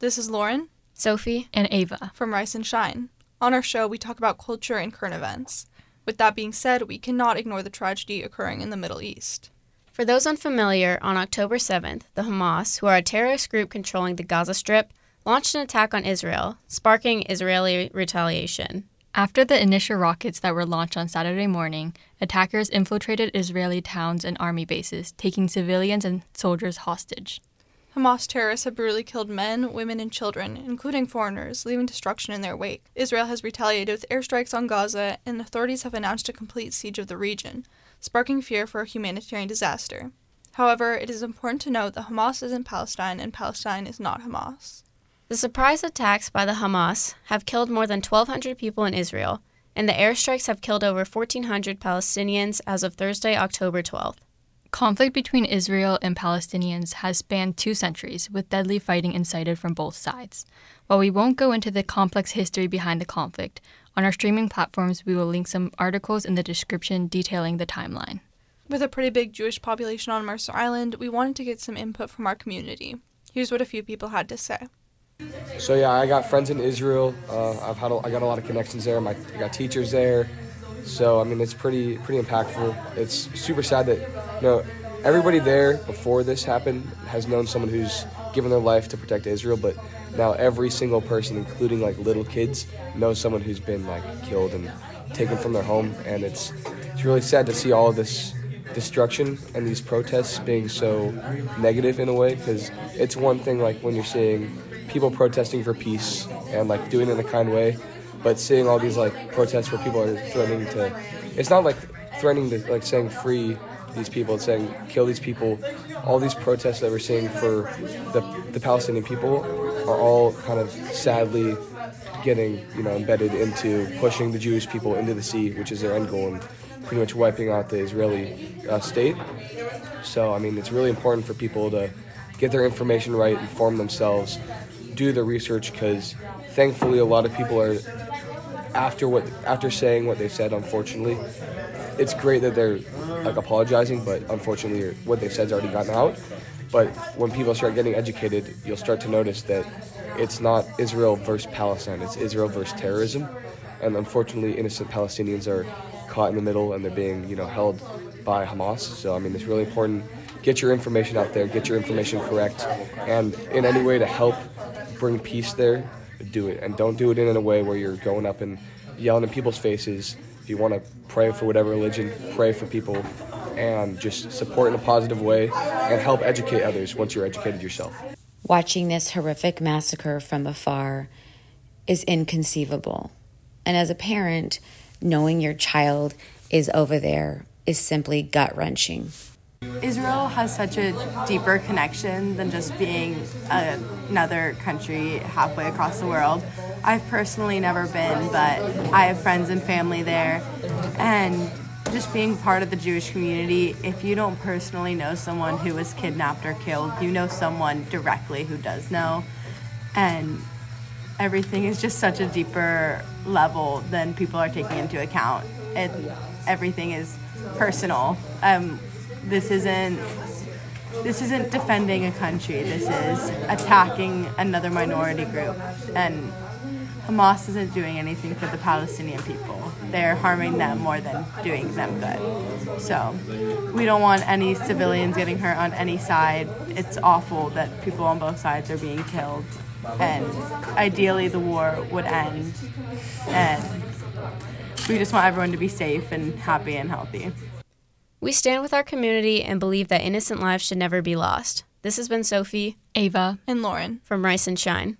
This is Lauren Sophie, and Ava. from Rice and Shine. On our show, we talk about culture and current events. With that being said, we cannot ignore the tragedy occurring in the Middle East. For those unfamiliar, on October 7th, the Hamas, who are a terrorist group controlling the Gaza Strip, launched an attack on Israel, sparking Israeli retaliation. After the initial rockets that were launched on Saturday morning, attackers infiltrated Israeli towns and army bases, taking civilians and soldiers hostage. Hamas terrorists have brutally killed men, women, and children, including foreigners, leaving destruction in their wake. Israel has retaliated with airstrikes on Gaza, and authorities have announced a complete siege of the region, sparking fear for a humanitarian disaster. However, it is important to note that Hamas is in Palestine and Palestine is not Hamas. The surprise attacks by the Hamas have killed more than 1,200 people in Israel, and the airstrikes have killed over 1,400 Palestinians as of Thursday, October 12th. Conflict between Israel and Palestinians has spanned two centuries, with deadly fighting incited from both sides. While we won't go into the complex history behind the conflict, on our streaming platforms we will link some articles in the description detailing the timeline. With a pretty big Jewish population on Mercer Island, we wanted to get some input from our community. Here's what a few people had to say. So yeah, I got friends in Israel. Uh, I've had a, I got a lot of connections there. My I got teachers there. So I mean, it's pretty pretty impactful. It's super sad that you know everybody there before this happened has known someone who's given their life to protect Israel, but now every single person, including like little kids, knows someone who's been like killed and taken from their home, and it's it's really sad to see all of this destruction and these protests being so negative in a way because it's one thing like when you're seeing people protesting for peace and like doing it in a kind way but seeing all these like protests where people are threatening to it's not like threatening to like saying free these people it's saying kill these people. All these protests that we're seeing for the, the palestinian people are all kind of sadly getting you know embedded into pushing the jewish people into the sea which is their end goal and pretty much wiping out the israeli uh, state. So i mean it's really important for people to get their information right inform themselves do the research because thankfully a lot of people are after what after saying what they said unfortunately it's great that they're like apologizing but unfortunately what they've said's already gotten out. But when people start getting educated you'll start to notice that it's not israel versus palestine it's israel versus terrorism. And unfortunately innocent palestinians are caught in the middle and they're being you know held by hamas. So i mean it's really important. Get your information out there get your information correct and in any way to help bring peace there, do it. And don't do it in a way where you're going up and yelling in people's faces. If you want to pray for whatever religion, pray for people and just support in a positive way and help educate others once you're educated yourself. Watching this horrific massacre from afar is inconceivable. And as a parent, knowing your child is over there is simply gut wrenching. Israel has such a deeper connection than just being a, another country halfway across the world. I've personally never been, but I have friends and family there. And just being part of the Jewish community, if you don't personally know someone who was kidnapped or killed, you know someone directly who does know. And everything is just such a deeper level than people are taking into account. It, everything is personal. Um, this isn't this isn't defending a country. This is attacking another minority group, and Hamas isn't doing anything for the Palestinian people. They're harming them more than doing them good. So we don't want any civilians getting hurt on any side. It's awful that people on both sides are being killed, and ideally the war would end. And we just want everyone to be safe and happy and healthy. We stand with our community and believe that innocent lives should never be lost. This has been Sophie Ava And Lauren. from Rice and Shine.